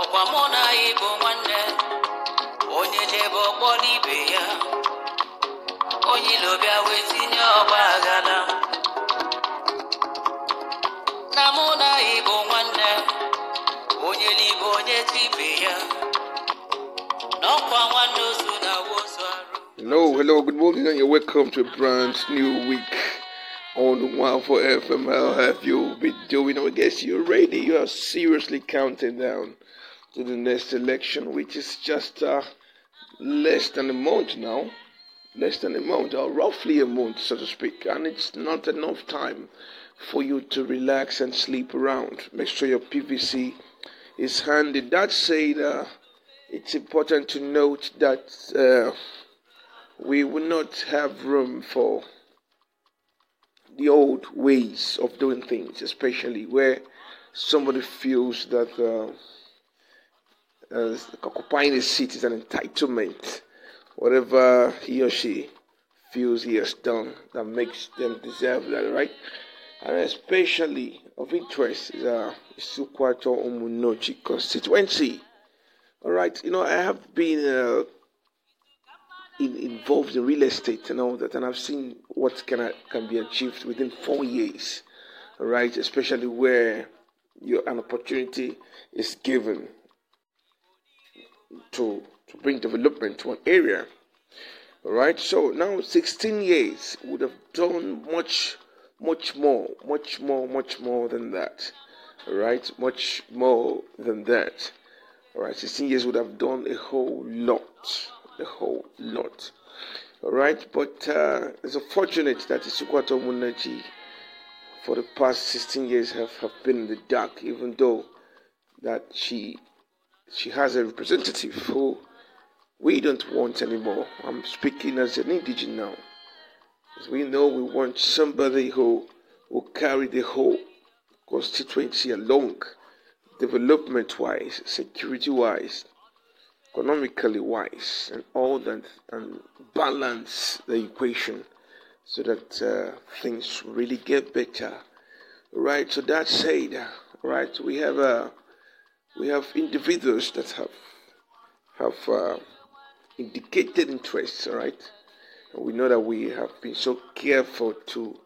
ọkwa mụ na nwanne onye jebe ọkpọrọ ibe ya. Onye wee tinye ọgba aghara. Na mụ na nwanne onye onye tibe ya. N'ọkwa nwanne ozu na wozu arụ. Hello, hello, good morning, and you're welcome to a brand new week on the One for FM. How have you been doing? I guess you're ready. You are seriously counting down to the next election, which is just uh, less than a month now. Less than a month, or roughly a month, so to speak. And it's not enough time for you to relax and sleep around. Make sure your PVC is handy. That said, uh, it's important to note that. Uh, we will not have room for the old ways of doing things, especially where somebody feels that uh, uh, occupying a seat is an entitlement. Whatever he or she feels he has done that makes them deserve that, right? And especially of interest is uh, Sukwato Umunneochi constituency. All right, you know, I have been. Uh, involved in real estate and all that, and I've seen what can can be achieved within four years, right? Especially where you, an opportunity is given to to bring development to an area, right? So now 16 years would have done much, much more, much more, much more than that, right? Much more than that, all right? 16 years would have done a whole lot whole lot. All right, but uh, it's unfortunate that Isuikwuato Umunneochi for the past 16 years have, have been in the dark, even though that she she has a representative who we don't want anymore. I'm speaking as an indigenous now. As we know, we want somebody who will carry the whole constituency along, development wise, security wise, economically wise and all that and balance the equation so that uh, things really get better. Right so that said right we have uh, we have individuals that have have uh, indicated interests right? We know that we have been so careful to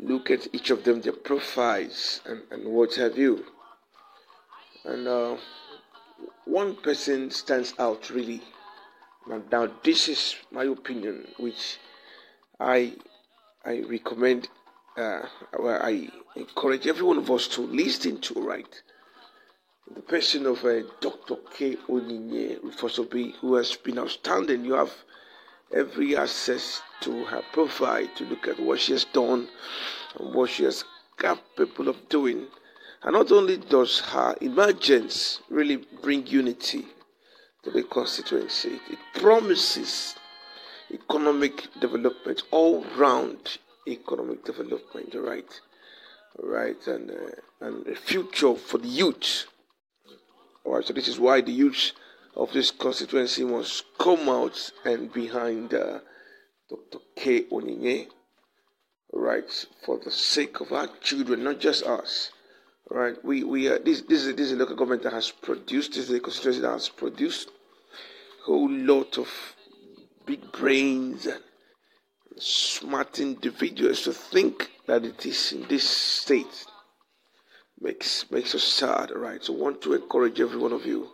look at each of them their profiles and, and what have you. And uh, one person stands out really. Now, this is my opinion, which I I recommend. Uh, I encourage every one of us to listen to. Right, the person of uh, Dr. K. Onyinye Rufus Obi, who has been outstanding. You have every access to her profile to look at what she has done and what she is capable of doing. And not only does her emergence really bring unity to the constituency, it promises economic development, all round economic development, right? Right, and, uh, and a future for the youth. All right, so this is why the youth of this constituency must come out and behind uh, Dr. K. Onyinye, right, for the sake of our children, not just us right? We we uh, this this is this is a local government that has produced this is a constituency that has produced a whole lot of big brains and smart individuals to think that it is in this state makes makes us sad, right? So I want to encourage every one of you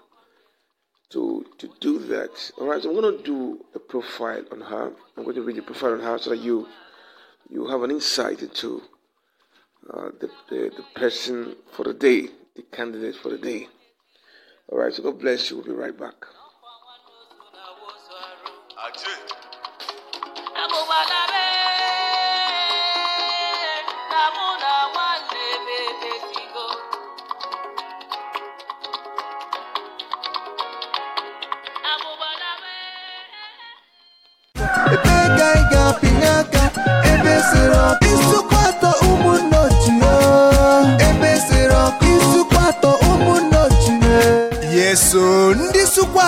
to to do that. All right, so I'm going to do a profile on her. I'm going to read a profile on her so that you you have an insight into uh, the, the, the person for the day, the candidate for the day. All right, so God bless you. We'll be right back. Abụbalabe, na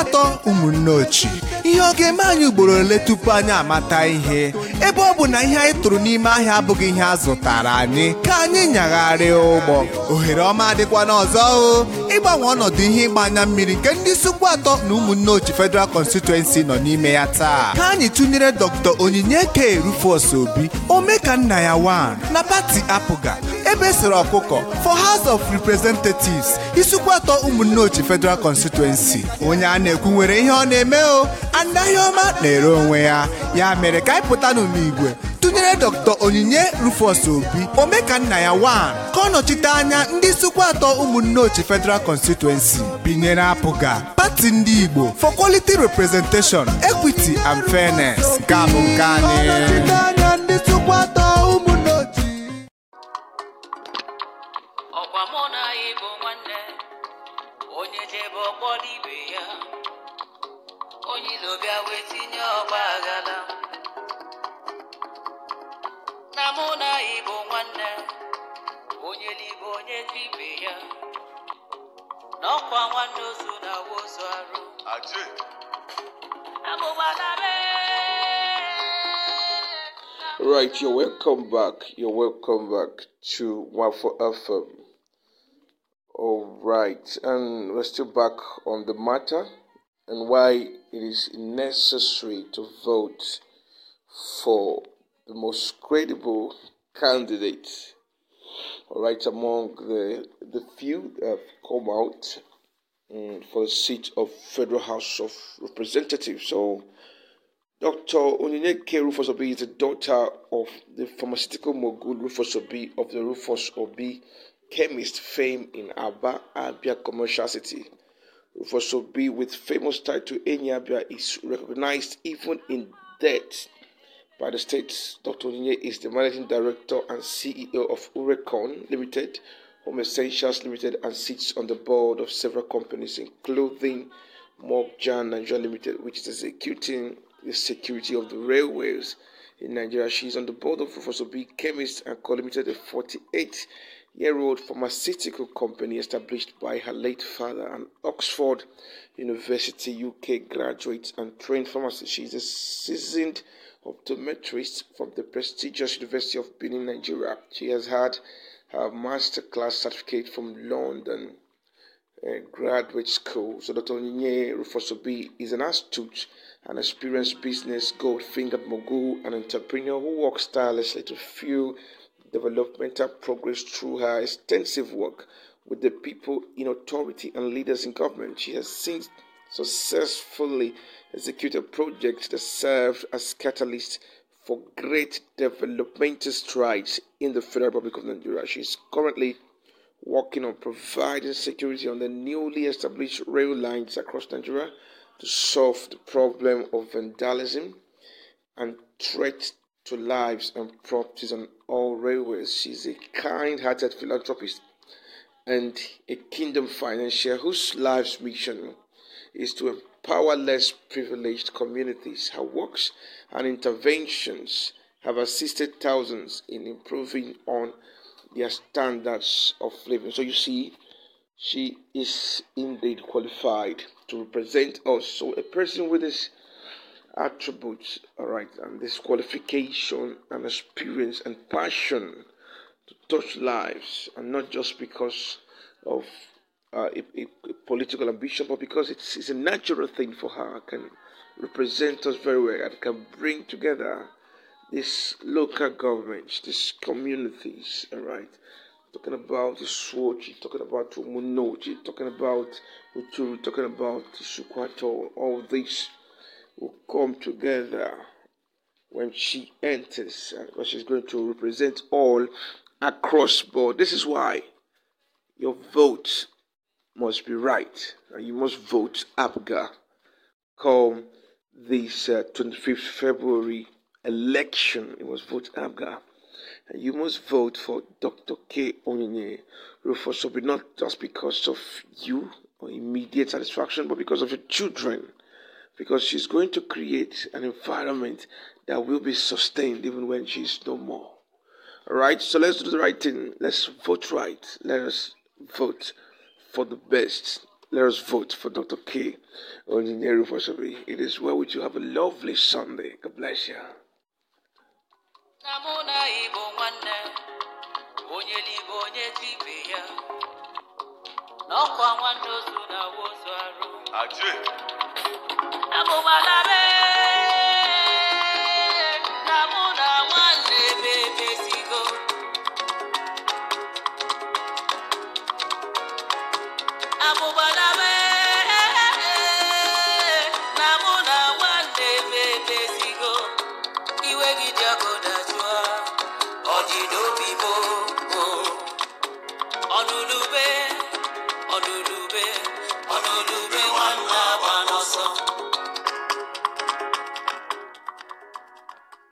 sukwatọ ụmụnne ochie. Ihe ọ ga-eme anyị ugboro ole tupu anyị amata ihe? Ebe ọ bụ na ihe anyị tụrụ n'ime ahịa abụghị ihe a zụtara anyị ka anyị nyagharịa ụgbọ. Ohere ọma adịkwa n'ọzọ o. Ịgbanwe ọnọdụ ihe ịgba anya mmiri nke ndị Isukwu atọ na ụmụnne ochi Federal Constituency nọ n'ime ya taa. Ka anyị tụnyere Dr. Onyinye K. Rufus Obi Omekanna wan na pati apụga ebe sere ọkụkọ for House of Representatives Isukwu atọ ụmụnne ochi Federal Constituency. Onye a na-ekwu nwere ihe ọ na-eme o anaghị ọma na-ere onwe ya. Ya mere ka anyị pụtanụ n'igwe tụnyere Dr. Onyinye Rufus Obi Omekanna ya wan ka ọ nọchite anya ndị Isukwu atọ ụmụnne ochi Federal Constituency. Binyere apụga pati ndị Igbo for quality representation equity and fairness. Nke a bụ nke anyị. Onye jebe ọkpọ ibe ya. Onye ilo bịa wee tinye ọgba aghara na mụ na anyị nwanne onye libe onye dị ya n'ọkwa nwanne ozu na wozu arụ Right, you're welcome back. You're welcome back to Waffle FM. All right, and we're still back on the matter and why it is necessary to vote for the most credible candidate. All right, among the the few that have come out mm, for the seat of Federal House of Representatives. So. Dr. Onyinye Rufus Obi is the daughter of the pharmaceutical mogul Rufus Obi of the Rufus Obi chemist fame in Aba, Abia commercial city. Rufus Obi, with famous title Enyabia, is recognized even in death by the state. Dr. Onyinye is the managing director and CEO of Urecon Limited, Home Essentials Limited, and sits on the board of several companies, including Mokjan Nigeria Limited, which is executing the security of the railways in Nigeria. She is on the board of Professor B Chemist and Co Limited, a 48 year old pharmaceutical company established by her late father, an Oxford University UK graduate and trained pharmacist. She is a seasoned optometrist from the prestigious University of Benin, Nigeria. She has had her master class certificate from London uh, graduate school. So Dr. Onyinye Rufus Obi is an astute and experienced business gold-fingered mogul and entrepreneur who works tirelessly to fuel developmental progress through her extensive work with the people in authority and leaders in government. She has since successfully executed projects that served as catalysts for great developmental strides in the Federal Republic of Nigeria. She is currently working on providing security on the newly established rail lines across Nigeria to solve the problem of vandalism and threat to lives and properties on all railways. She's a kind hearted philanthropist and a kingdom financier whose life's mission is to empower less privileged communities. Her works and interventions have assisted thousands in improving on their standards of living. So you see, she is indeed qualified to represent us. So a person with this attributes, all right, and this qualification and experience and passion to touch lives, and not just because of uh, a, a, political ambition, but because it's, it's a natural thing for her, can represent us very well and can bring together these local governments, these communities, all right. Talking about the Swochi, talking about Umunneochi, talking about Uturu, talking about the Sukwato, all these will come together when she enters, because she's going to represent all across board. This is why your vote must be right, and you must vote APGA come this uh, 25th February election. You must vote APGA. And you must vote for Dr. K. Onyinye Rufus Obi, not just because of you or immediate satisfaction, but because of your children. Because she's going to create an environment that will be sustained even when she's no more. All right, so let's do the right thing. Let's vote right. Let us vote for the best. Let us vote for Dr. K. Onyinye Rufus Obi. It is well with you. Have a lovely Sunday. God bless you. Na mụ na igbo nwanne onye libe onye tibe ya n'ọkwa